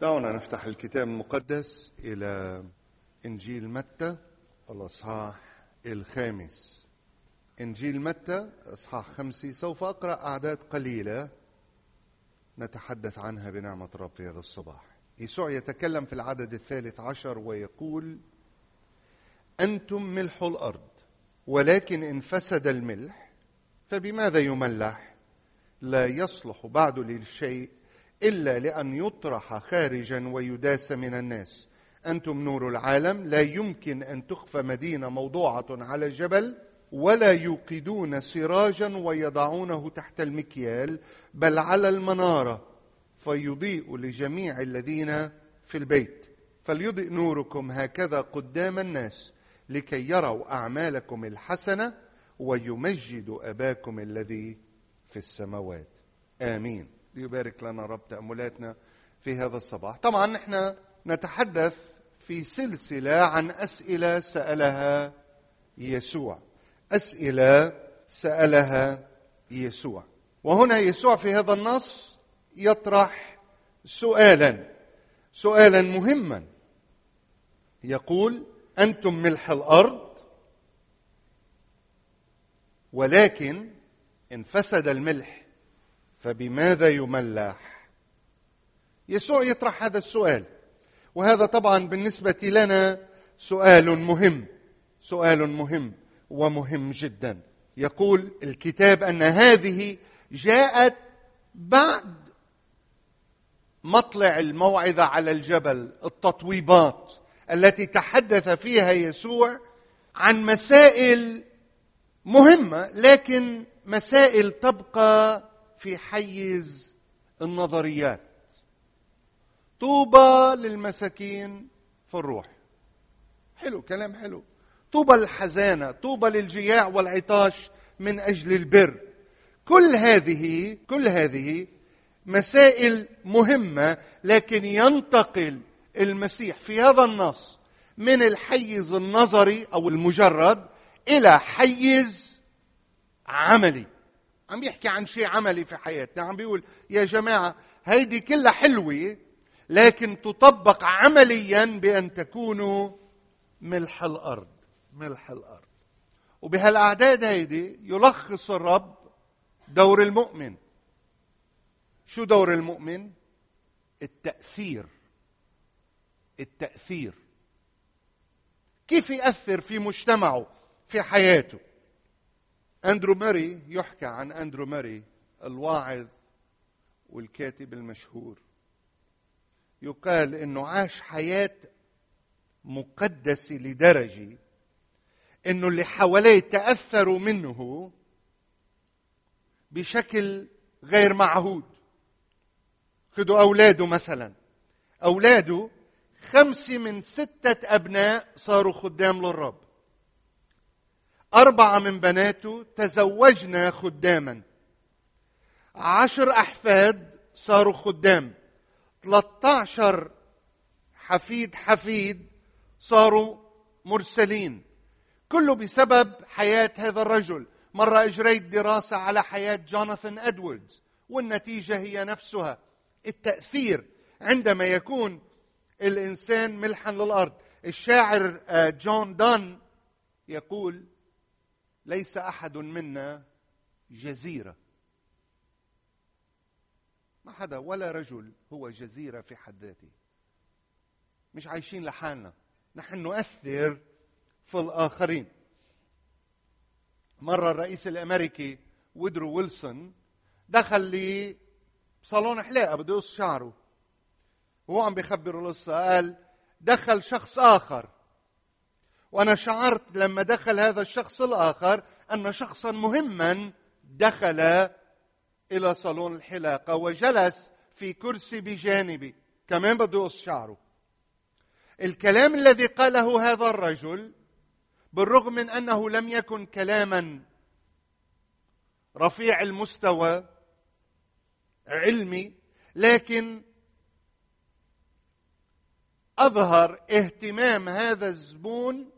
دعونا نفتح الكتاب المقدس إلى إنجيل متى؟ الأصحاح الخامس. إنجيل متى؟ أصحاح خمسة. سوف أقرأ أعداد قليلة نتحدث عنها بنعمة رب في هذا الصباح. يسوع يتكلم في العدد الثالث عشر ويقول أنتم ملح الأرض ولكن إن فسد الملح فبماذا يملح؟ لا يصلح بعد للشيء إلا لأن يطرح خارجا ويداس من الناس. أنتم نور العالم لا يمكن أن تخفى مدينة موضوعة على جبل ولا يوقدون سراجا ويضعونه تحت المكيال بل على المنارة. فيضيء لجميع الذين في البيت. فليضئ نوركم هكذا قدام الناس لكي يروا أعمالكم الحسنة ويمجدوا أباكم الذي في السماوات. آمين. ليبارك لنا رب تأملاتنا في هذا الصباح. طبعا نحن نتحدث في سلسلة عن أسئلة سألها يسوع. أسئلة سألها يسوع. وهنا يسوع في هذا النص يطرح سؤالا سؤالا مهما. يقول أنتم ملح الأرض؟ ولكن إن فسد الملح فبماذا يملح؟ يسوع يطرح هذا السؤال. وهذا طبعا بالنسبة لنا سؤال مهم سؤال مهم ومهم جدا. يقول الكتاب أن هذه جاءت بعد مطلع الموعظة على الجبل التطويبات التي تحدث فيها يسوع عن مسائل مهمة لكن مسائل تبقى في حيز النظريات. طوبى للمساكين في الروح. حلو كلام حلو. طوبى للحزانة طوبى للجياع والعطاش من أجل البر. كل هذه كل هذه مسائل مهمة لكن ينتقل المسيح في هذا النص من الحيز النظري أو المجرد إلى حيز عملي. عم يحكي عن شيء عملي في حياتنا عم بيقول يا جماعة هيدي كلها حلوة لكن تطبق عمليا بأن تكونوا ملح الأرض ملح الأرض. وبهالأعداد هيدي يلخص الرب دور المؤمن. شو دور المؤمن؟ التأثير التأثير. كيف يأثر في مجتمعه في حياته؟ أندرو ماري يحكى عن أندرو ماري الواعظ والكاتب المشهور. يقال إنه عاش حياة مقدسة لدرجة إنه اللي حواليه تأثروا منه بشكل غير معهود. خذوا أولاده مثلا. أولاده خمسة من ستة أبناء صاروا خدام للرب. أربعة من بناته تزوجنا خداما. عشر أحفاد صاروا خدام. 13 حفيد حفيد صاروا مرسلين. كله بسبب حياة هذا الرجل. مرة أجريت دراسة على حياة جوناثان أدواردز والنتيجة هي نفسها. التأثير عندما يكون الإنسان ملحا للأرض. الشاعر جون دان يقول ليس أحد منا جزيرة. ما حدا ولا رجل هو جزيرة في حد ذاته. مش عايشين لحالنا. نحن نؤثر في الآخرين. مرة الرئيس الأمريكي ويدرو ويلسون دخل لي صالون حلاقة بده يقص شعره. وهو عم بيخبر القصة. قال دخل شخص آخر. وأنا شعرت لما دخل هذا الشخص الآخر أن شخصا مهما دخل إلى صالون الحلاقة وجلس في كرسي بجانبي. كمان بده يقص شعره. الكلام الذي قاله هذا الرجل بالرغم من أنه لم يكن كلاما رفيع المستوى علمي لكن أظهر اهتمام هذا الزبون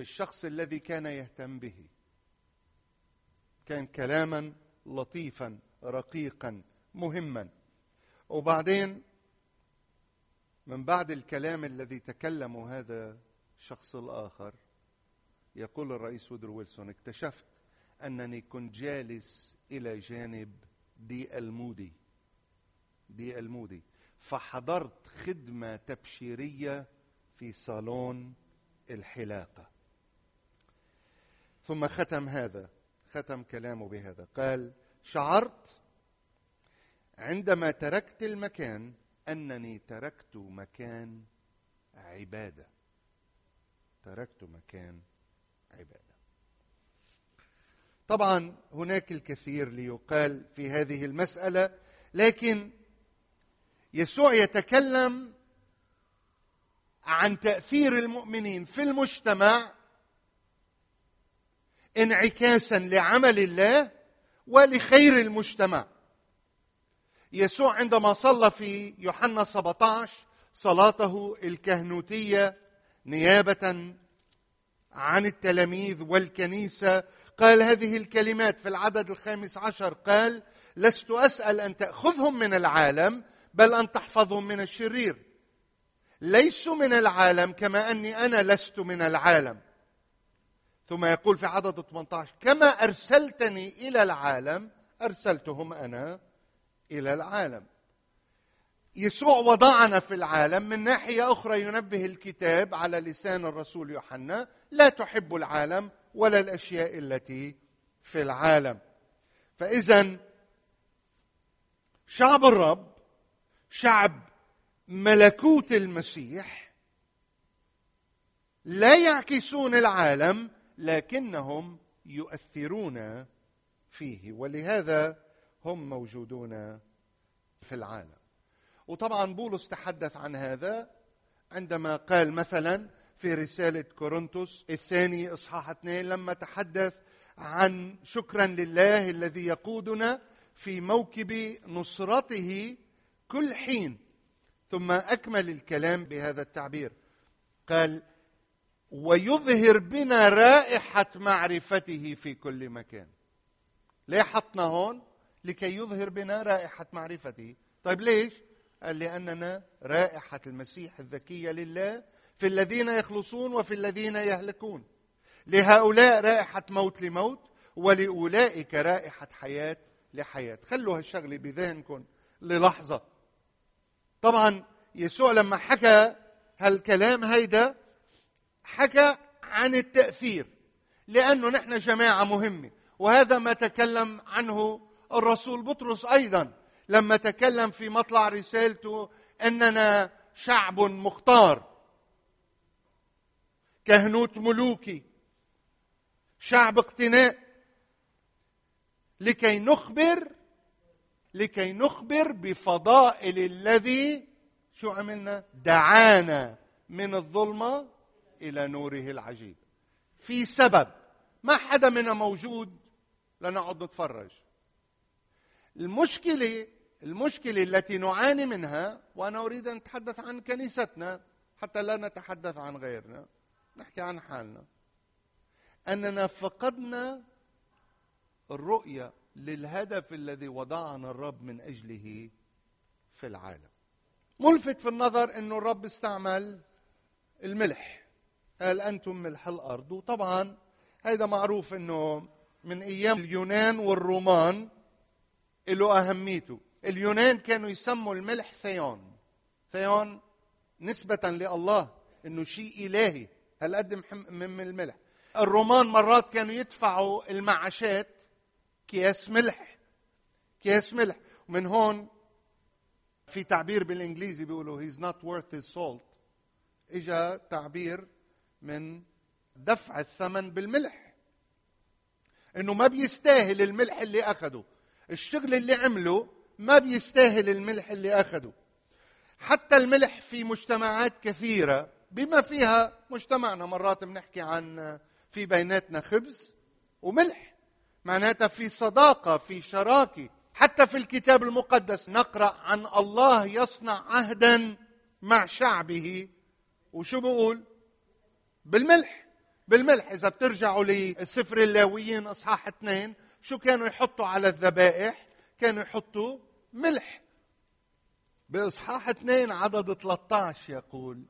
بالشخص الذي كان يهتم به. كان كلاما لطيفا رقيقا مهما. وبعدين من بعد الكلام الذي تكلمه هذا الشخص الآخر يقول الرئيس وودرو ويلسون اكتشفت أنني كنت جالس إلى جانب دي إل مودي دي إل مودي فحضرت خدمة تبشيرية في صالون الحلاقة. ثم ختم هذا ختم كلامه بهذا. قال شعرت عندما تركت المكان أنني تركت مكان عبادة. تركت مكان عبادة. طبعا هناك الكثير ليقال في هذه المسألة لكن يسوع يتكلم عن تأثير المؤمنين في المجتمع انعكاسا لعمل الله ولخير المجتمع. يسوع عندما صلى في يوحنا 17 صلاته الكهنوتية نيابة عن التلاميذ والكنيسة قال هذه الكلمات في العدد الخامس عشر قال لست أسأل أن تأخذهم من العالم بل أن تحفظهم من الشرير. ليسوا من العالم كما أني أنا لست من العالم. ثم يقول في عدد 18 كما أرسلتني إلى العالم أرسلتهم أنا إلى العالم. يسوع وضعنا في العالم من ناحية أخرى ينبه الكتاب على لسان الرسول يوحنا لا تحب العالم ولا الأشياء التي في العالم. فإذا شعب الرب شعب ملكوت المسيح لا يعكسون العالم لكنهم يؤثرون فيه ولهذا هم موجودون في العالم. وطبعا بولس تحدث عن هذا عندما قال مثلا في رسالة كورنثوس الثاني إصحاح اثنين لما تحدث عن شكرا لله الذي يقودنا في موكب نصرته كل حين ثم أكمل الكلام بهذا التعبير. قال ويظهر بنا رائحة معرفته في كل مكان. ليه حطنا هون؟ لكي يظهر بنا رائحة معرفته. طيب ليش؟ قال لأننا رائحة المسيح الذكية لله في الذين يخلصون وفي الذين يهلكون. لهؤلاء رائحة موت لموت ولأولئك رائحة حياة لحياة. خلوا هالشغلة بذهنكم للحظة. طبعا يسوع لما حكى هالكلام هيدا حكى عن التأثير لأنه نحن جماعة مهمة وهذا ما تكلم عنه الرسول بطرس أيضا لما تكلم في مطلع رسالته أننا شعب مختار كهنوت ملوكي شعب اقتناء لكي نخبر لكي نخبر بفضائل الذي شو عملنا؟ دعانا من الظلمة إلى نوره العجيب. في سبب ما حدا منا موجود لنقعد نتفرج. المشكلة المشكلة التي نعاني منها وأنا أريد أن اتحدث عن كنيستنا حتى لا نتحدث عن غيرنا. نحكي عن حالنا. أننا فقدنا الرؤية للهدف الذي وضعنا الرب من أجله في العالم. ملفت في النظر إنه الرب استعمل الملح. قال أنتم ملح الأرض؟ وطبعا هذا معروف إنه من أيام اليونان والرومان له أهميته. اليونان كانوا يسموا الملح ثيون. ثيون نسبة لله إنه شيء إلهي. هالقد من الملح؟ الرومان مرات كانوا يدفعوا المعاشات اكياس ملح. اكياس ملح. ومن هون في تعبير بالإنجليزي بيقولوا he's not worth his salt. إجا تعبير من دفع الثمن بالملح. إنه ما بيستاهل الملح اللي اخذه الشغل اللي عمله ما بيستاهل الملح اللي اخذه حتى الملح في مجتمعات كثيرة بما فيها مجتمعنا مرات بنحكي عن في بيناتنا خبز وملح. معناتها في صداقة في شراكة. حتى في الكتاب المقدس نقرأ عن الله يصنع عهدا مع شعبه. وشو بقول؟ بالملح. بالملح. إذا بترجعوا لسفر اللاويين أصحاح اثنين شو كانوا يحطوا على الذبائح؟ كانوا يحطوا ملح. بإصحاح اثنين عدد 13 يقول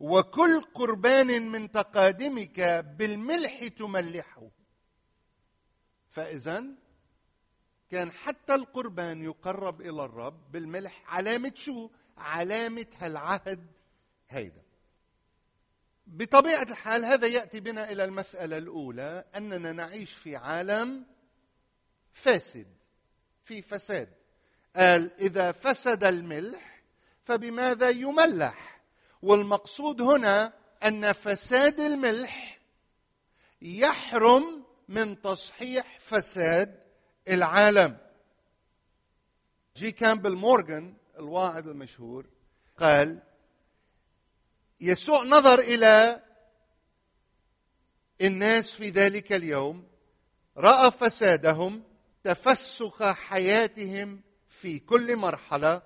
وكل قربان من تقادمك بالملح تملحه. فإذا كان حتى القربان يقرب إلى الرب بالملح. علامة شو؟ علامة هالعهد هيدا. بطبيعة الحال هذا يأتي بنا إلى المسألة الأولى أننا نعيش في عالم فاسد في فساد. قال إذا فسد الملح فبماذا يملح؟ والمقصود هنا أن فساد الملح يحرم من تصحيح فساد العالم. جي كامبل مورغان الواعظ المشهور قال يسوع نظر إلى الناس في ذلك اليوم رأى فسادهم تفسخ حياتهم في كل مرحلة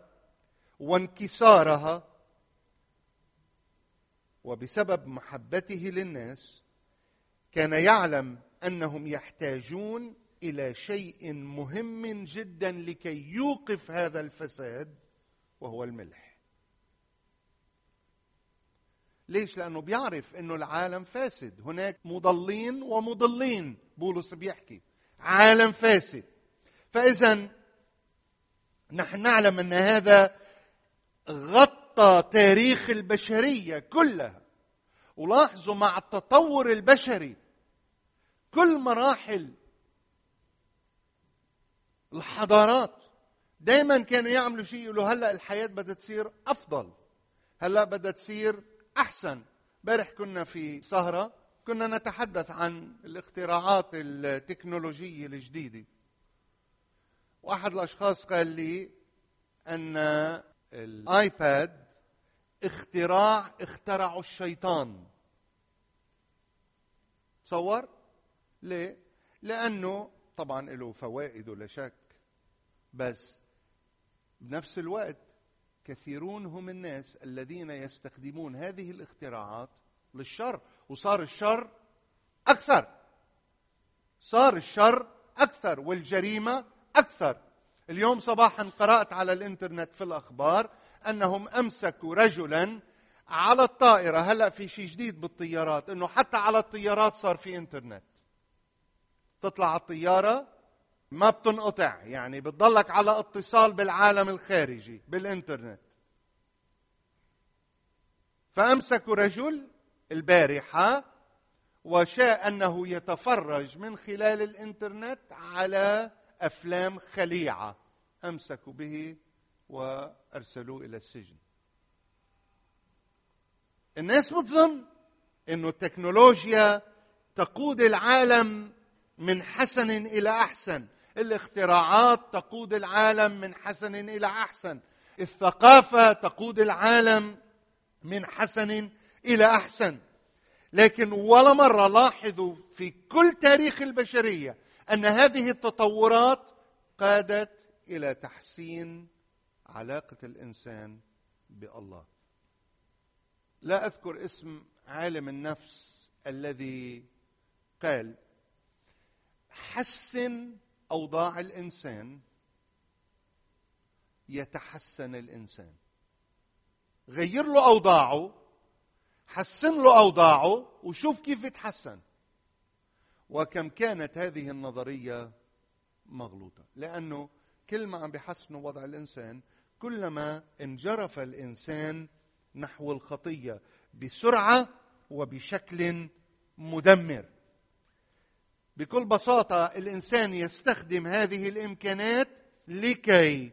وانكسارها وبسبب محبته للناس كان يعلم أنهم يحتاجون إلى شيء مهم جدا لكي يوقف هذا الفساد وهو الملح. ليش؟ لأنه بيعرف إنه العالم فاسد. هناك مضلين ومضلين بولس بيحكي. عالم فاسد. فإذا نحن نعلم أن هذا غطى تاريخ البشرية كلها. ولاحظوا مع التطور البشري كل مراحل الحضارات. دائما كانوا يعملوا شيء يقولوا هلأ الحياة بدها تصير أفضل. هلأ بدها تصير أحسن. امبارح كنا في سهرة كنا نتحدث عن الاختراعات التكنولوجية الجديدة. واحد الأشخاص قال لي أن الآيباد اختراع اخترعه الشيطان. تصور؟ ليه؟ لأنه طبعا له فوائد ولا شك بس بنفس الوقت كثيرون هم الناس الذين يستخدمون هذه الاختراعات للشر وصار الشر أكثر. صار الشر أكثر والجريمة أكثر. اليوم صباحا قرأت على الإنترنت في الأخبار أنهم أمسكوا رجلا على الطائرة. هلأ في شيء جديد بالطيارات؟ إنه حتى على الطيارات صار في إنترنت. تطلع على الطيارة ما بتنقطع. يعني بتضلك على اتصال بالعالم الخارجي بالإنترنت. فأمسكوا رجل البارحة وشاء أنه يتفرج من خلال الإنترنت على أفلام خليعة. أمسكوا به وأرسلوه إلى السجن. الناس بتظن إنه التكنولوجيا تقود العالم من حسن إلى أحسن. الاختراعات تقود العالم من حسن إلى أحسن. الثقافة تقود العالم من حسن إلى أحسن. لكن ولا مرة لاحظوا في كل تاريخ البشرية أن هذه التطورات قادت إلى تحسين علاقة الإنسان بالله. لا أذكر اسم عالم النفس الذي قال حسن أوضاع الإنسان يتحسن الإنسان. غير له أوضاعه حسن له أوضاعه وشوف كيف يتحسن. وكم كانت هذه النظرية مغلوطة. لأنه كل ما عم بيحسنوا وضع الإنسان كلما انجرف الإنسان نحو الخطية بسرعة وبشكل مدمر. بكل بساطة الإنسان يستخدم هذه الإمكانات لكي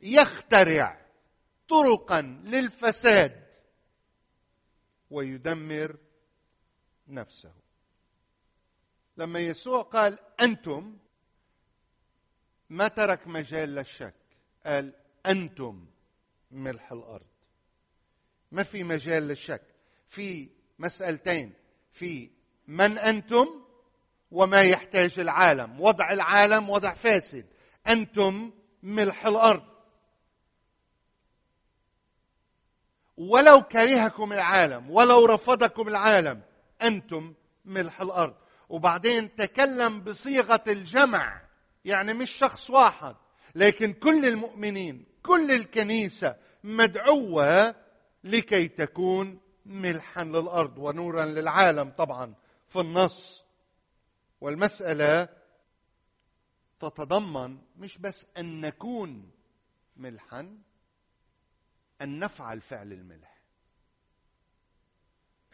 يخترع طرقا للفساد ويدمر نفسه. لما يسوع قال أنتم ما ترك مجال للشك قال أنتم ملح الأرض. ما في مجال للشك. في مسألتين في من أنتم وما يحتاج العالم. وضع العالم وضع فاسد. أنتم ملح الأرض. ولو كرهكم العالم ولو رفضكم العالم أنتم ملح الأرض. وبعدين تكلم بصيغة الجمع. يعني مش شخص واحد. لكن كل المؤمنين كل الكنيسة مدعوة لكي تكون ملحا للأرض ونورا للعالم طبعا في النص. والمسألة تتضمن مش بس أن نكون ملحا أن نفعل فعل الملح.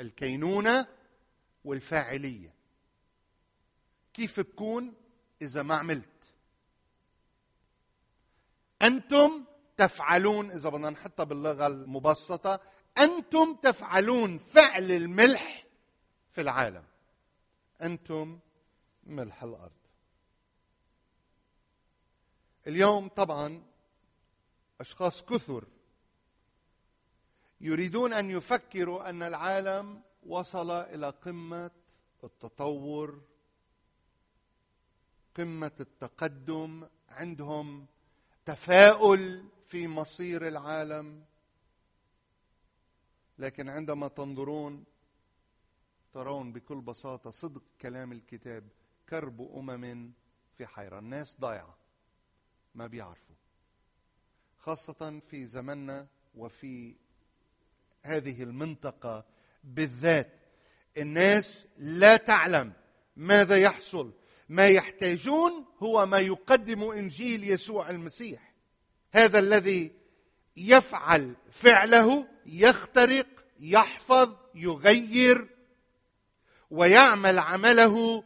الكينونة والفاعلية. كيف بكون إذا ما عملت؟ أنتم تفعلون إذا بدنا نحطها باللغة المبسطة أنتم تفعلون فعل الملح في العالم. أنتم ملح الأرض. اليوم طبعا أشخاص كثر يريدون أن يفكروا أن العالم وصل إلى قمة التطور قمة التقدم عندهم تفاؤل في مصير العالم. لكن عندما تنظرون ترون بكل بساطة صدق كلام الكتاب كرب أمم في حيرة. الناس ضايعة ما بيعرفوا خاصة في زمننا وفي هذه المنطقة بالذات. الناس لا تعلم ماذا يحصل. ما يحتاجون هو ما يقدم إنجيل يسوع المسيح. هذا الذي يفعل فعله يخترق يحفظ يغير ويعمل عمله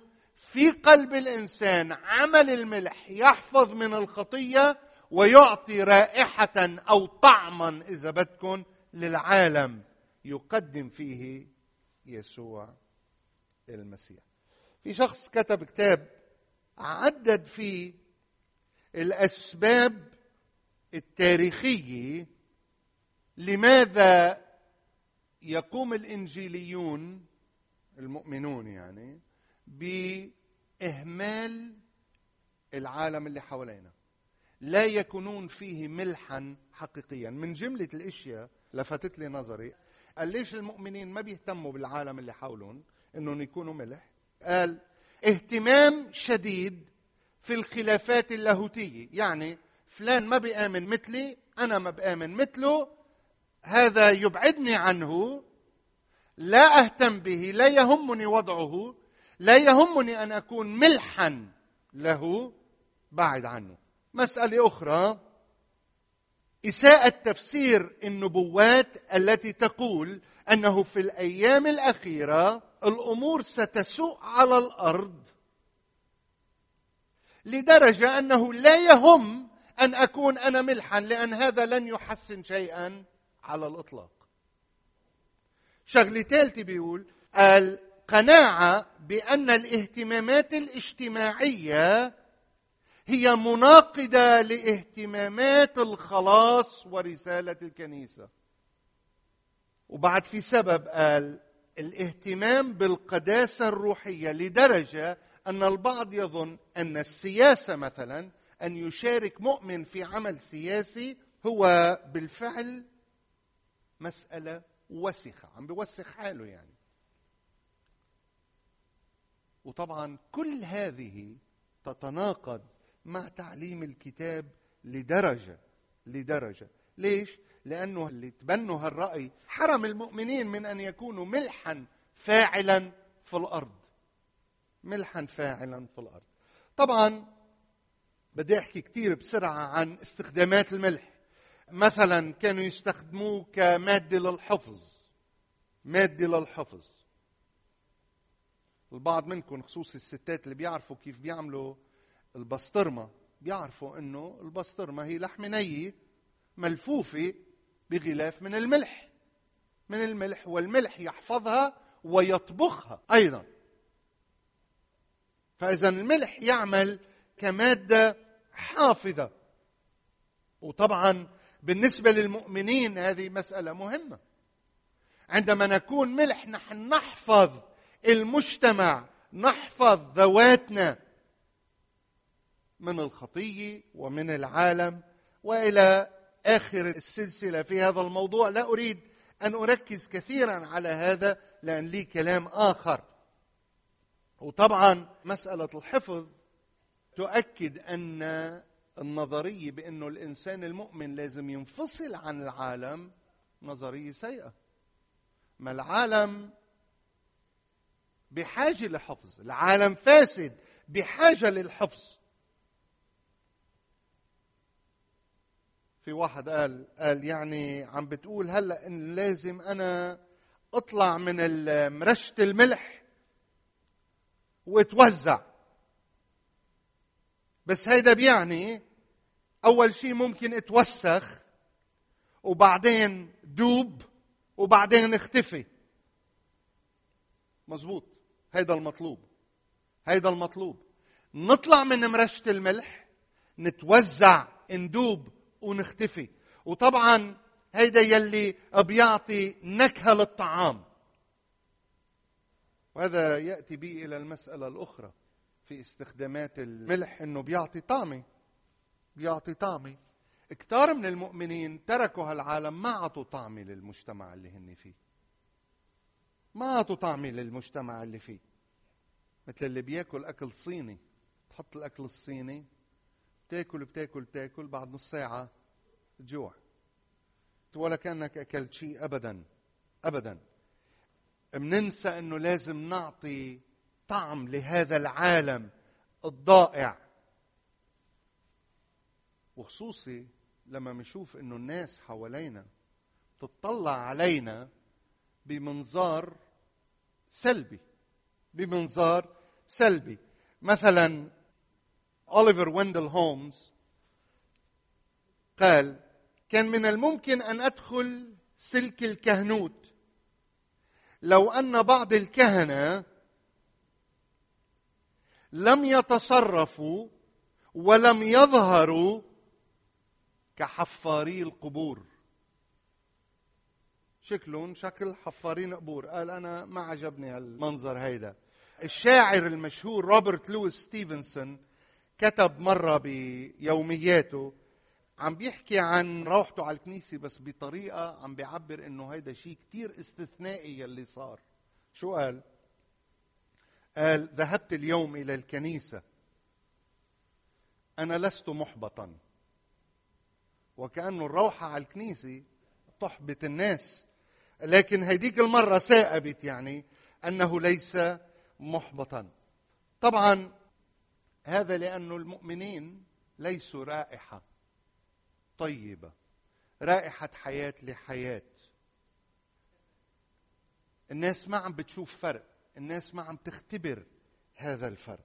في قلب الإنسان عمل الملح يحفظ من الخطية ويعطي رائحة أو طعما إذا بدكم للعالم يقدم فيه يسوع المسيح. في شخص كتب كتاب عدد فيه الأسباب التاريخية لماذا يقوم الإنجيليون المؤمنون يعني باهمال العالم اللي حوالينا. لا يكونون فيه ملحا حقيقيا. من جملة الأشياء لفتت لي نظري قال ليش المؤمنين ما بيهتموا بالعالم اللي حولهم؟ إنهم يكونوا ملح. قال اهتمام شديد في الخلافات اللاهوتية. يعني فلان ما بيآمن مثلي أنا ما بآمن مثله هذا يبعدني عنه لا أهتم به لا يهمني وضعه لا يهمني أن أكون ملحا له بعد عنه. مسألة أخرى إساءة تفسير النبوات التي تقول أنه في الأيام الأخيرة الأمور ستسوء على الأرض لدرجة أنه لا يهم أن أكون أنا ملحا لأن هذا لن يحسن شيئا على الإطلاق. شغلة ثالثه بيقول القناعه بأن الاهتمامات الاجتماعية هي مناقضة لاهتمامات الخلاص ورسالة الكنيسة. وبعد في سبب قال الاهتمام بالقداسة الروحية لدرجة أن البعض يظن أن السياسة مثلا أن يشارك مؤمن في عمل سياسي هو بالفعل مسألة وسخة عم بيوسخ حاله يعني. وطبعا كل هذه تتناقض مع تعليم الكتاب لدرجة لدرجة. ليش؟ لأنه اللي تبنوا هالرأي حرم المؤمنين من أن يكونوا ملحا فاعلا في الأرض. ملحا فاعلا في الأرض. طبعا بدي أحكي كثير بسرعة عن استخدامات الملح. مثلا كانوا يستخدموه كمادة للحفظ. مادة للحفظ. البعض منكم خصوصي الستات اللي بيعرفوا كيف بيعملوا البسطرمة بيعرفوا إنه البسطرمة هي لحمه نيه ملفوفة بغلاف من الملح. من الملح والملح يحفظها ويطبخها أيضا. فاذا الملح يعمل كمادة حافظة. وطبعا بالنسبة للمؤمنين هذه مسألة مهمة. عندما نكون ملح نحن نحفظ المجتمع نحفظ ذواتنا من الخطيه ومن العالم وإلى آخر السلسلة في هذا الموضوع. لا أريد أن أركز كثيرا على هذا لأن لي كلام آخر. وطبعا مسألة الحفظ تؤكد أن النظريه بأنه الإنسان المؤمن لازم ينفصل عن العالم نظرية سيئة. ما العالم بحاجة لحفظ. العالم فاسد بحاجة للحفظ. في واحد قال قال يعني عم بتقول هلأ إن لازم أنا أطلع من مرشة الملح وأتوزع. بس هيدا بيعني أول شيء ممكن أتوسخ وبعدين دوب وبعدين اختفي. مزبوط هيدا المطلوب. هيدا المطلوب. نطلع من مرشة الملح نتوزع ندوب ونختفي. وطبعا هيدا يلي بيعطي نكهة للطعام. وهذا يأتي بي إلى المسألة الأخرى في استخدامات الملح إنه بيعطي طعمه بيعطي طعمه كثار من المؤمنين تركوا هالعالم ما عطوا طعمه للمجتمع اللي هن فيه. ما طعمه للمجتمع اللي فيه. مثل اللي بياكل أكل صيني تحط الأكل الصيني بتاكل بتاكل بتاكل بعد نص ساعة تجوع ولا كأنك أكلت شيء ابدا ابدا. مننسى إنه لازم نعطي طعم لهذا العالم الضائع. وخصوصي لما بنشوف إنه الناس حوالينا تطلع علينا بمنظار سلبي. بمنظار سلبي. مثلا اوليفر ويندل هومز قال كان من الممكن أن أدخل سلك الكهنوت. لو أن بعض الكهنة لم يتصرفوا ولم يظهروا كحفاري القبور. شكلهم شكل حفارين قبور. قال أنا ما عجبني هالمنظر هيدا. الشاعر المشهور روبرت لويس ستيفنسون كتب مرة بيومياته عم بيحكي عن روحته على الكنيسة بس بطريقة عم بيعبر إنه هيدا شيء كتير استثنائي يلي صار. شو قال؟ قال ذهبت اليوم إلى الكنيسة. أنا لست محبطا. وكأنه الروحة على الكنيسة تحبط الناس. لكن هيديك المرة ثاقبت يعني أنه ليس محبطا. طبعا هذا لأن المؤمنين ليسوا رائحة طيبة رائحة حياة لحياة. الناس ما عم بتشوف فرق الناس ما عم تختبر هذا الفرق.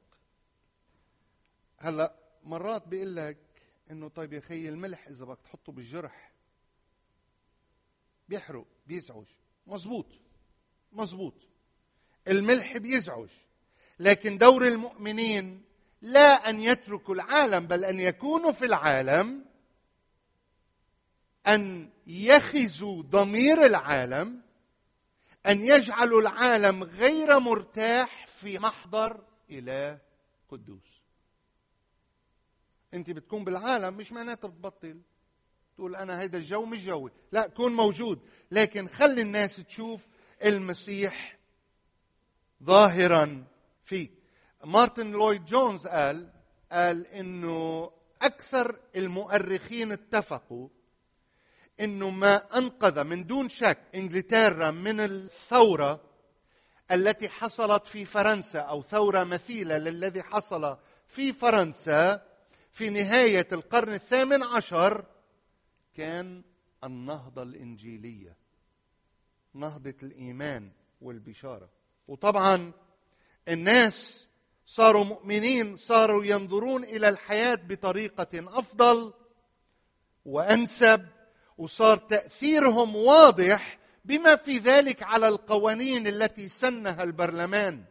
هلأ مرات بيقول لك إنه طيب يا خي الملح إذا بدك تحطه بالجرح بيحرق. بيزعج. مزبوط مزبوط الملح بيزعج. لكن دور المؤمنين لا أن يتركوا العالم بل أن يكونوا في العالم أن يخزوا ضمير العالم أن يجعلوا العالم غير مرتاح في محضر إله قدوس. أنت بتكون بالعالم مش معناتها بتبطل. تقول أنا هيدا الجو مش جوي. لا كون موجود. لكن خلي الناس تشوف المسيح ظاهرا فيك مارتن لويد جونز قال قال إنه أكثر المؤرخين اتفقوا إنه ما أنقذ من دون شك إنجلترا من الثورة التي حصلت في فرنسا أو ثورة مثيلة للذي حصل في فرنسا في نهاية القرن الثامن عشر كان النهضة الإنجيلية نهضة الإيمان والبشارة. وطبعا الناس صاروا مؤمنين صاروا ينظرون إلى الحياة بطريقة أفضل وأنسب وصار تأثيرهم واضح بما في ذلك على القوانين التي سنها البرلمان.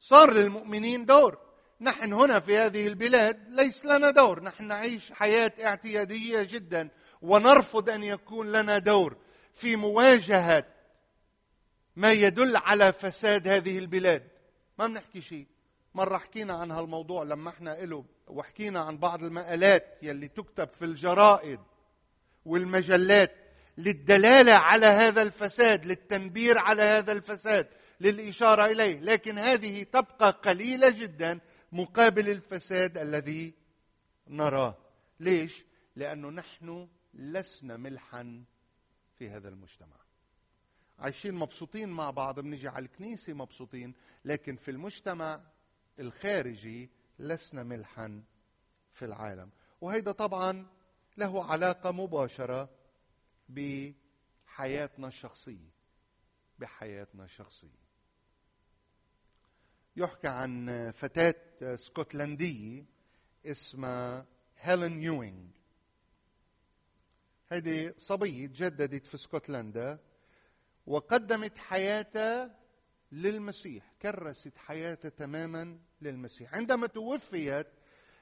صار للمؤمنين دور. نحن هنا في هذه البلاد ليس لنا دور. نحن نعيش حياة اعتيادية جدا ونرفض أن يكون لنا دور في مواجهة ما يدل على فساد هذه البلاد. ما بنحكي شيء. مرة حكينا عن هالموضوع لما إحنا له وحكينا عن بعض المقالات يلي تكتب في الجرائد والمجلات للدلالة على هذا الفساد للتنبير على هذا الفساد للإشارة إليه. لكن هذه تبقى قليلة جدا. مقابل الفساد الذي نراه. ليش؟ لأنه نحن لسنا ملحا في هذا المجتمع. عايشين مبسوطين مع بعض بنيجي على الكنيسة مبسوطين لكن في المجتمع الخارجي لسنا ملحا في العالم. وهيدا طبعا له علاقة مباشرة بحياتنا الشخصية. بحياتنا الشخصية. يحكى عن فتاة اسكتلندية اسمها هيلين يوينغ. هذه صبية تجددت في اسكتلندا وقدمت حياتها للمسيح كرست حياتها تماما للمسيح. عندما توفيت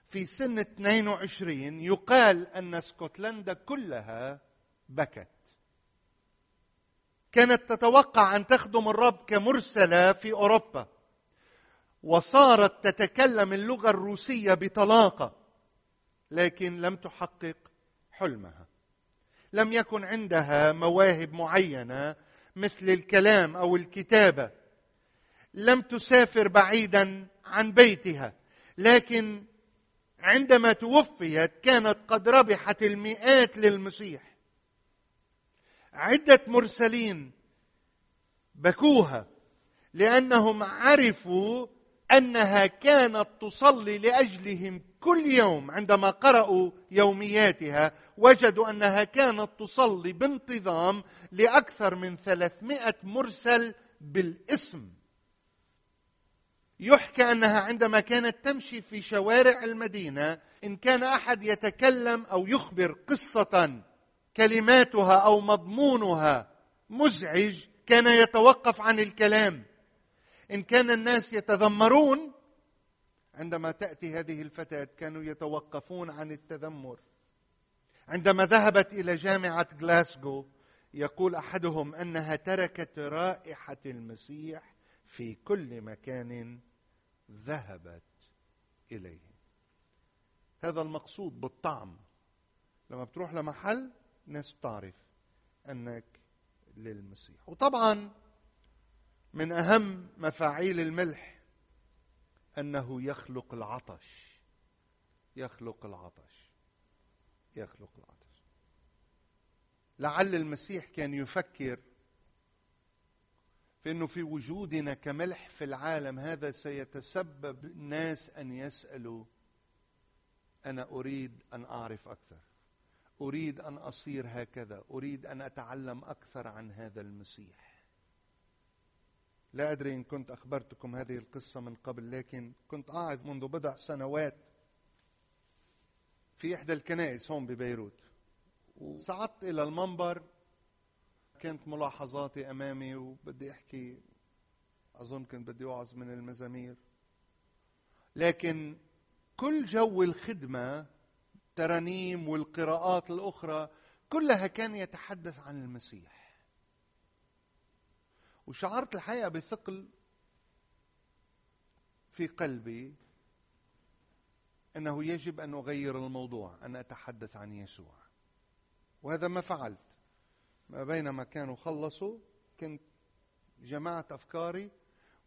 في سن 22 يقال أن اسكتلندا كلها بكت. كانت تتوقع أن تخدم الرب كمرسلة في أوروبا. وصارت تتكلم اللغة الروسية بطلاقة لكن لم تحقق حلمها. لم يكن عندها مواهب معينة مثل الكلام أو الكتابة. لم تسافر بعيدا عن بيتها لكن عندما توفيت كانت قد ربحت المئات للمسيح. عدة مرسلين بكوها لأنهم عرفوا أنها كانت تصلي لأجلهم كل يوم عندما قرأوا يومياتها. وجدوا أنها كانت تصلي بانتظام لأكثر من 300 مرسل بالاسم. يحكى أنها عندما كانت تمشي في شوارع المدينة إن كان أحد يتكلم أو يخبر قصة كلماتها أو مضمونها مزعج كان يتوقف عن الكلام. إن كان الناس يتذمرون عندما تأتي هذه الفتاة كانوا يتوقفون عن التذمر. عندما ذهبت إلى جامعة غلاسكو يقول أحدهم أنها تركت رائحة المسيح في كل مكان ذهبت إليه. هذا المقصود بالطعم. لما بتروح لمحل ناس بتعرف أنك للمسيح. وطبعا من أهم مفاعيل الملح أنه يخلق العطش. يخلق العطش. يخلق العطش. لعل المسيح كان يفكر في إنه في وجودنا كملح في العالم هذا سيتسبب الناس أن يسألوا أنا أريد أن أعرف أكثر. أريد أن أصير هكذا. أريد أن أتعلم أكثر عن هذا المسيح. لا أدري إن كنت أخبرتكم هذه القصة من قبل لكن كنت أعظ منذ بضع سنوات في إحدى الكنائس هون ببيروت. وصعدت إلى المنبر كانت ملاحظاتي أمامي وبدي أحكي أظن كنت بدي أوعظ من المزامير. لكن كل جو الخدمة ترانيم والقراءات الأخرى كلها كان يتحدث عن المسيح. وشعرت الحقيقة بثقل في قلبي أنه يجب أن أغير الموضوع أن أتحدث عن يسوع. وهذا ما فعلت. ما بينما كانوا خلصوا كنت جمعت أفكاري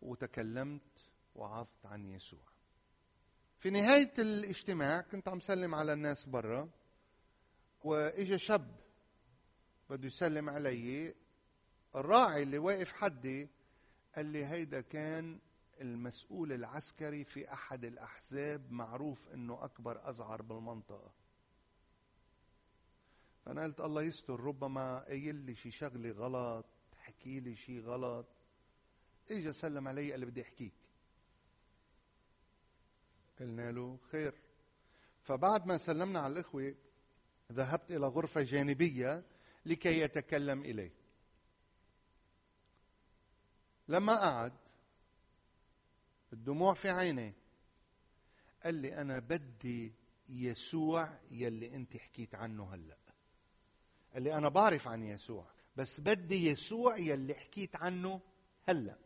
وتكلمت وعظت عن يسوع. في نهاية الاجتماع كنت عم سلم على الناس برا وإجا شاب بده يسلم علي الراعي اللي واقف حدي قال لي هيدا كان المسؤول العسكري في أحد الأحزاب معروف إنه أكبر أزعر بالمنطقة. فانا قلت الله يستر ربما قايل لي شي شغلة غلط حكي لي شي غلط. اجى سلم علي قال بدي أحكيك. قلنا له خير. فبعد ما سلمنا على الإخوة ذهبت إلى غرفة جانبية لكي يتكلم اليه لما قعد الدموع في عينيه قال لي أنا بدي يسوع يلي أنت حكيت عنه هلأ. قال لي أنا بعرف عن يسوع بس بدي يسوع يلي حكيت عنه هلأ.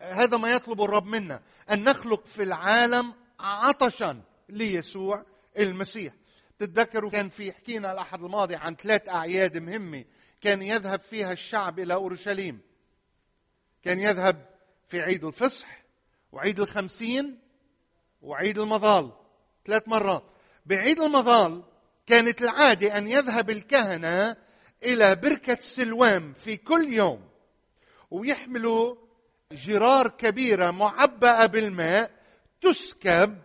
هذا ما يطلب الرب منا أن نخلق في العالم عطشا ليسوع المسيح. تتذكروا كان في حكينا الأحد الماضي عن ثلاث أعياد مهمة كان يذهب فيها الشعب إلى أورشليم. كان يذهب في عيد الفصح وعيد الخمسين وعيد المظال ثلاث مرات. بعيد المظال كانت العادة أن يذهب الكهنة إلى بركة سلوام في كل يوم ويحملوا جرار كبيرة معبأة بالماء تسكب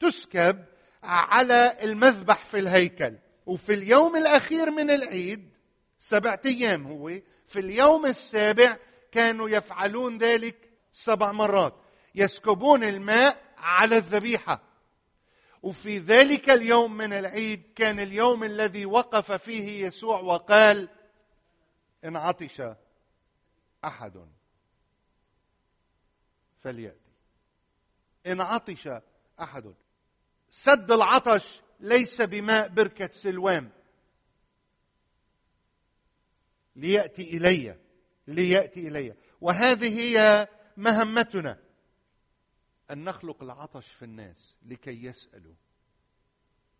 تسكب على المذبح في الهيكل. وفي اليوم الأخير من العيد سبعة أيام هو في اليوم السابع كانوا يفعلون ذلك سبع مرات. يسكبون الماء على الذبيحة. وفي ذلك اليوم من العيد كان اليوم الذي وقف فيه يسوع وقال إن عطش أحد فليأتي. إن عطش أحد. سد العطش ليس بماء بركة سلوام. ليأتي إلي. ليأتي إلي. وهذه هي مهمتنا. أن نخلق العطش في الناس لكي يسألوا.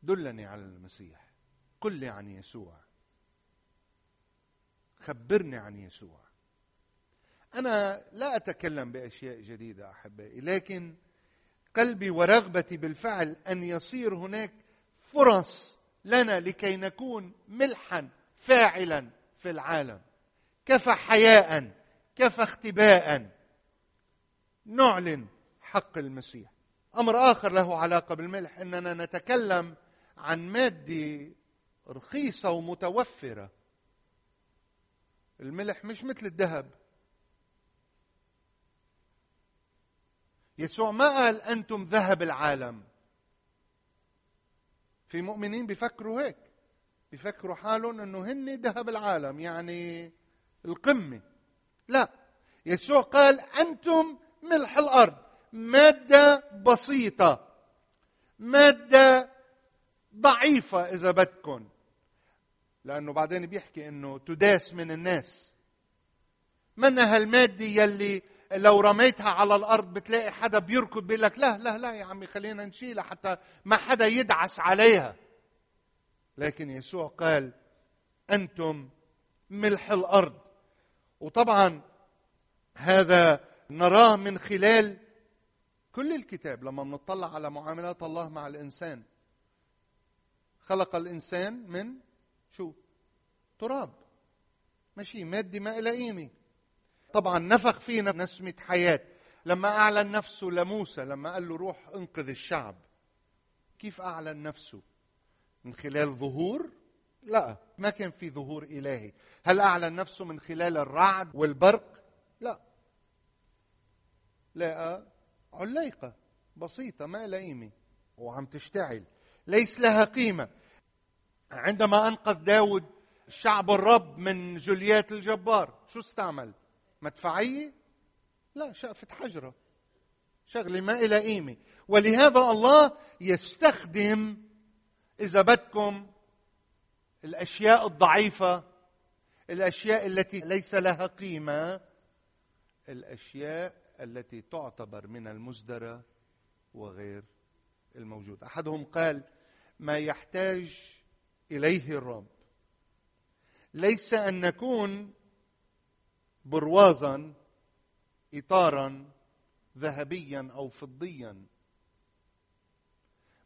دلني على المسيح. قل لي عن يسوع. خبرني عن يسوع. أنا لا أتكلم بأشياء جديدة أحبائي لكن قلبي ورغبتي بالفعل أن يصير هناك فرص لنا لكي نكون ملحا فاعلا في العالم. كفى حياء كفى اختباء. نعلن حق المسيح. أمر آخر له علاقة بالملح إننا نتكلم عن مادة رخيصة ومتوفرة. الملح مش مثل الذهب. يسوع ما قال أنتم ذهب العالم. في مؤمنين بيفكروا هيك. بيفكروا حالهم إنه هن ذهب العالم يعني القمة. لا. يسوع قال أنتم ملح الأرض. مادة بسيطة. مادة ضعيفة إذا بدكم. لأنه بعدين بيحكي إنه تداس من الناس. منها الماده يلي لو رميتها على الأرض بتلاقي حدا بيركض بيقول لك لا لا لا يا عمي خلينا نشيلها حتى ما حدا يدعس عليها. لكن يسوع قال أنتم ملح الأرض. وطبعا هذا نراه من خلال كل الكتاب لما بنطلع على معاملات الله مع الإنسان. خلق الإنسان من شو؟ تراب. ماشي مادي ما إلى قيمة طبعا نفخ فينا نسمة حياة. لما أعلن نفسه لموسى لما قال له روح أنقذ الشعب. كيف أعلن نفسه من خلال ظهور لا ما كان في ظهور إلهي. هل أعلن نفسه من خلال الرعد والبرق؟ لا. لقى عليقة بسيطة ما لها قيمة وعم تشتعل. ليس لها قيمة. عندما أنقذ داود شعب الرب من جوليات الجبار شو استعمل؟ مدفعية؟ لا شقفة حجرة. شغلة ما إلى قيمة. ولهذا الله يستخدم إذا بدكم الأشياء الضعيفة الأشياء التي ليس لها قيمة الأشياء التي تعتبر من المزدرى وغير الموجود. أحدهم قال ما يحتاج إليه الرب. ليس أن نكون بروازا اطارا ذهبيا أو فضيا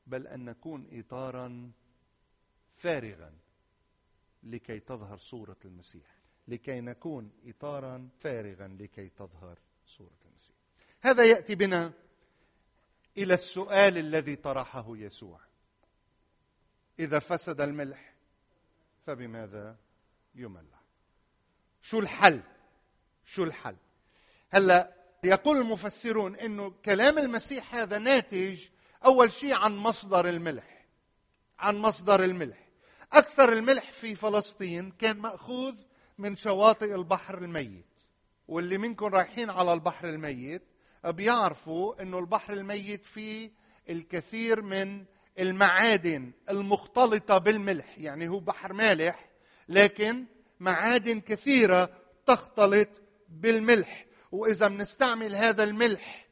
بل أن نكون اطارا فارغا. لكي تظهر صورة المسيح لكي نكون اطارا فارغا لكي تظهر صورة المسيح. هذا يأتي بنا إلى السؤال الذي طرحه يسوع. إذا فسد الملح فبماذا يملح شو الحل؟ شو الحل؟ هلأ يقول المفسرون إنه كلام المسيح هذا ناتج أول شيء عن مصدر الملح عن مصدر الملح. أكثر الملح في فلسطين كان مأخوذ من شواطئ البحر الميت. واللي منكم رايحين على البحر الميت بيعرفوا إنه البحر الميت فيه الكثير من المعادن المختلطة بالملح. يعني هو بحر مالح لكن معادن كثيرة تختلط بالملح. وإذا بنستعمل هذا الملح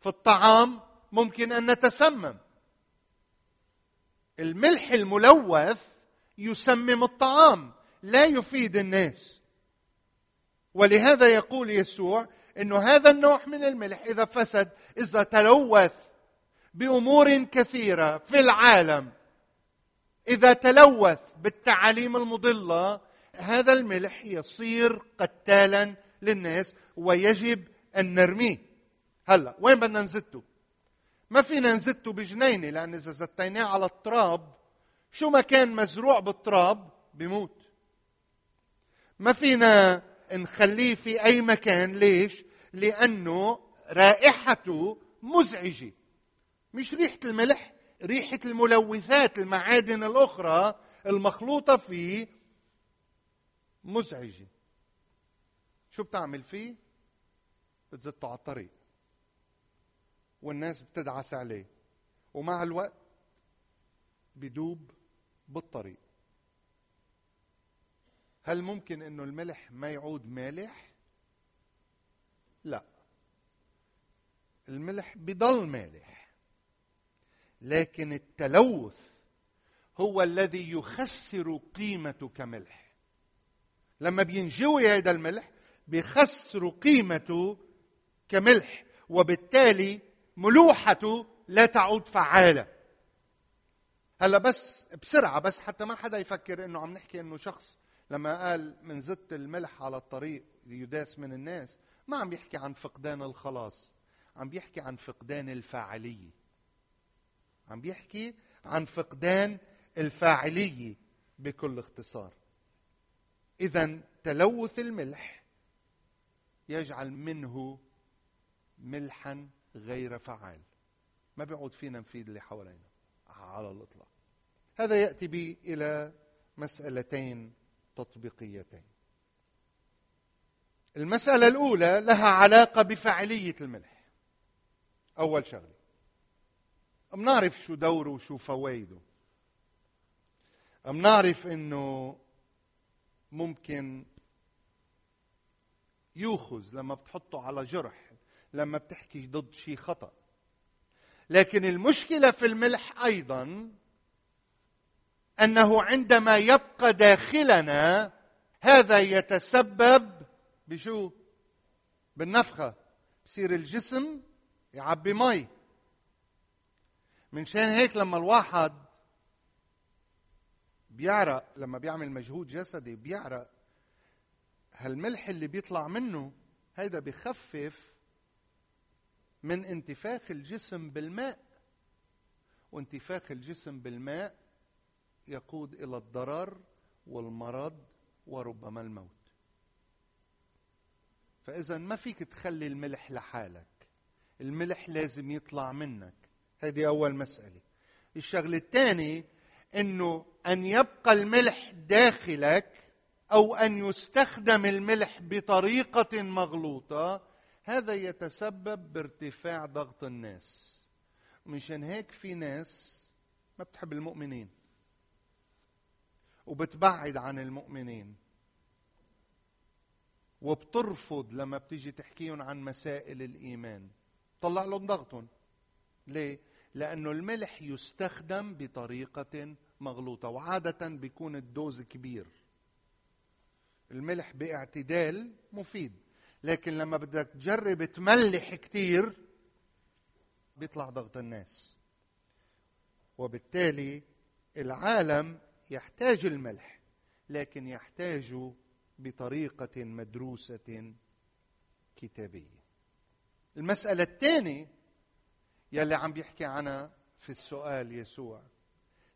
في الطعام ممكن أن نتسمم. الملح الملوث يسمم الطعام لا يفيد الناس. ولهذا يقول يسوع انه هذا النوع من الملح إذا فسد إذا تلوث بأمور كثيرة في العالم إذا تلوث بالتعاليم المضلة هذا الملح يصير قتالا للناس ويجب أن نرميه. هلا وين بدنا نزته؟ ما فينا نزته بجنينة لأن إذا زتيناه على التراب شو ما كان مزروع بالتراب بموت. ما فينا نخليه في أي مكان ليش؟ لأنه رائحته مزعجة. مش ريحة الملح ريحة الملوثات المعادن الأخرى المخلوطة فيه مزعجة. شو بتعمل فيه؟ بتزته على الطريق. والناس بتدعس عليه. ومع الوقت بدوب بالطريق. هل ممكن إنه الملح ما يعود مالح؟ لا. الملح بضل مالح. لكن التلوث هو الذي يخسر قيمته كملح لما بينجوي هذا الملح بيخسر قيمته كملح. وبالتالي ملوحته لا تعود فعالة. هلا بس بسرعة بس حتى ما حدا يفكر إنه عم نحكي إنه شخص لما قال من زدت الملح على الطريق ليداس من الناس ما عم بيحكي عن فقدان الخلاص عم بيحكي عن فقدان الفاعلية. عم بيحكي عن فقدان الفاعلية بكل اختصار. اذا تلوث الملح يجعل منه ملحا غير فعال. ما بيعود فينا نفيد اللي حوالينا. على الإطلاق. هذا يأتي بي إلى مسألتين تطبيقيتين. المسألة الأولى لها علاقة بفاعليه الملح. أول شغلة. بنعرف شو دوره وشو فوائده؟ بنعرف إنه ممكن يوخذ لما بتحطه على جرح لما بتحكي ضد شيء خطأ. لكن المشكلة في الملح أيضا أنه عندما يبقى داخلنا هذا يتسبب بشو؟ بالنفخة. بصير الجسم يعبي مي. من شان هيك لما الواحد بيعرق لما بيعمل مجهود جسدي بيعرق هالملح اللي بيطلع منه هيدا بخفف من انتفاخ الجسم بالماء. وانتفاخ الجسم بالماء يقود إلى الضرر والمرض وربما الموت. فإذا ما فيك تخلي الملح لحالك. الملح لازم يطلع منك. هذه أول مسألة. الشغلة الثانية إنه أن يبقى الملح داخلك أو أن يستخدم الملح بطريقة مغلوطة هذا يتسبب بارتفاع ضغط الناس. مشان هيك في ناس ما بتحب المؤمنين وبتبعد عن المؤمنين وبترفض لما بتيجي تحكيهم عن مسائل الإيمان. طلع لهم ضغطهم. ليه؟ لأنه الملح يستخدم بطريقة مغلوطة وعادة بيكون الدوز كبير. الملح باعتدال مفيد. لكن لما بدك تجرب تملح كثير بيطلع ضغط الناس. وبالتالي العالم يحتاج الملح لكن يحتاج بطريقة مدروسة كتابية. المسألة الثانية يلي عم بيحكي عنها في السؤال يسوع.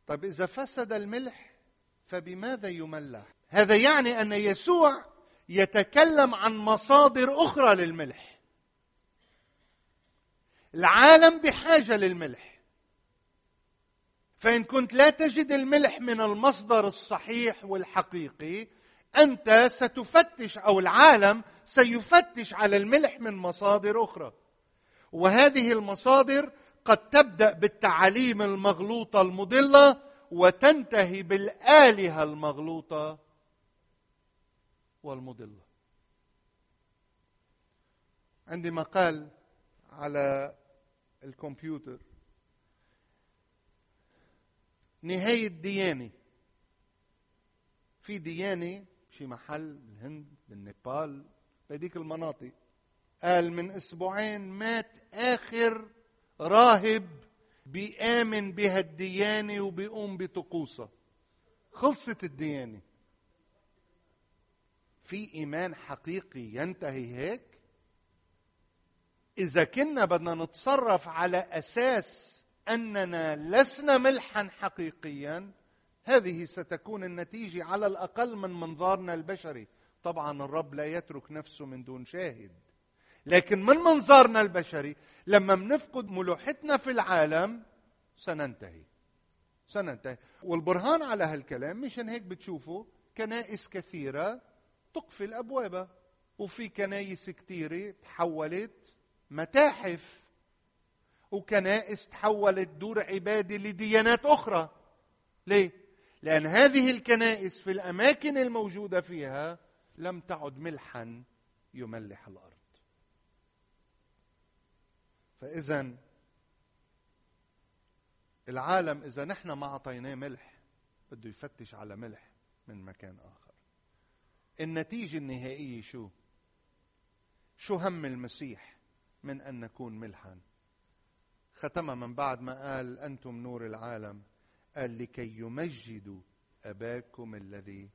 طيب إذا فسد الملح فبماذا يملح؟ هذا يعني أن يسوع يتكلم عن مصادر أخرى للملح. العالم بحاجة للملح. فإن كنت لا تجد الملح من المصدر الصحيح والحقيقي أنت ستفتش أو العالم سيفتش على الملح من مصادر أخرى. وهذه المصادر قد تبدأ بالتعاليم المغلوطة المضلة وتنتهي بالآلهة المغلوطة والمضلة عندي مقال على الكمبيوتر. نهاية ديانة في ديانة شي محل بالهند بالنيبال بهذيك المناطق. قال من أسبوعين مات آخر راهب بيآمن بهالديانة وبيقوم بطقوسها خلصت الديانة في إيمان حقيقي ينتهي هيك؟ إذا كنا بدنا نتصرف على أساس أننا لسنا ملحا حقيقيا هذه ستكون النتيجة على الأقل من منظارنا البشري. طبعا الرب لا يترك نفسه من دون شاهد. لكن من منظارنا البشري لما بنفقد ملوحتنا في العالم سننتهي. سننتهي. والبرهان على هالكلام مشان هيك بتشوفوا كنائس كثيرة تقفل أبوابها وفي كنايس كثيرة تحولت متاحف. وكنائس تحولت دور عبادة لديانات أخرى. ليه؟ لأن هذه الكنائس في الأماكن الموجودة فيها لم تعد ملحا يملح الأرض. فإذا العالم إذا نحن ما أعطيناه ملح بده يفتش على ملح من مكان آخر. النتيجة النهائية شو؟ شو هم المسيح من أن نكون ملحا ختمها من بعد ما قال أنتم نور العالم. قال لكي يمجدوا أباكم الذي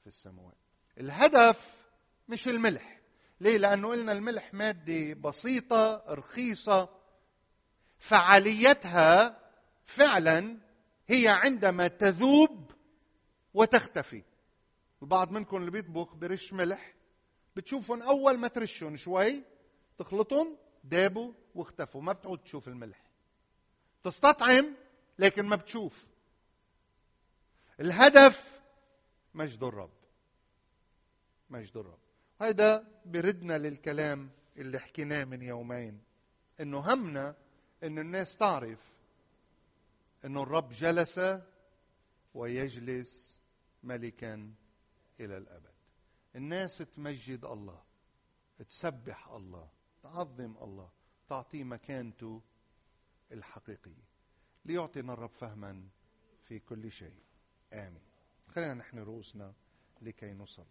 في السماوات. الهدف مش الملح. ليه؟ لأنه قلنا الملح مادة بسيطة رخيصة. فعاليتها فعلا هي عندما تذوب وتختفي. البعض منكم اللي بيطبخ برش ملح بتشوفهم أول ما ترشهم شوي تخلطهم دابوا واختفوا ما بتعود تشوف الملح. تستطعم لكن ما بتشوف. الهدف مجد الرب. مجد الرب. هذا بردنا للكلام اللي حكيناه من يومين إنه همنا إن الناس تعرف إنه الرب جلس ويجلس ملكا. إلى الأبد. الناس تمجد الله تسبح الله تعظم الله تعطيه مكانته الحقيقية ليعطينا الرب فهما في كل شيء. آمين. خلينا نحن رؤوسنا لكي نصلي.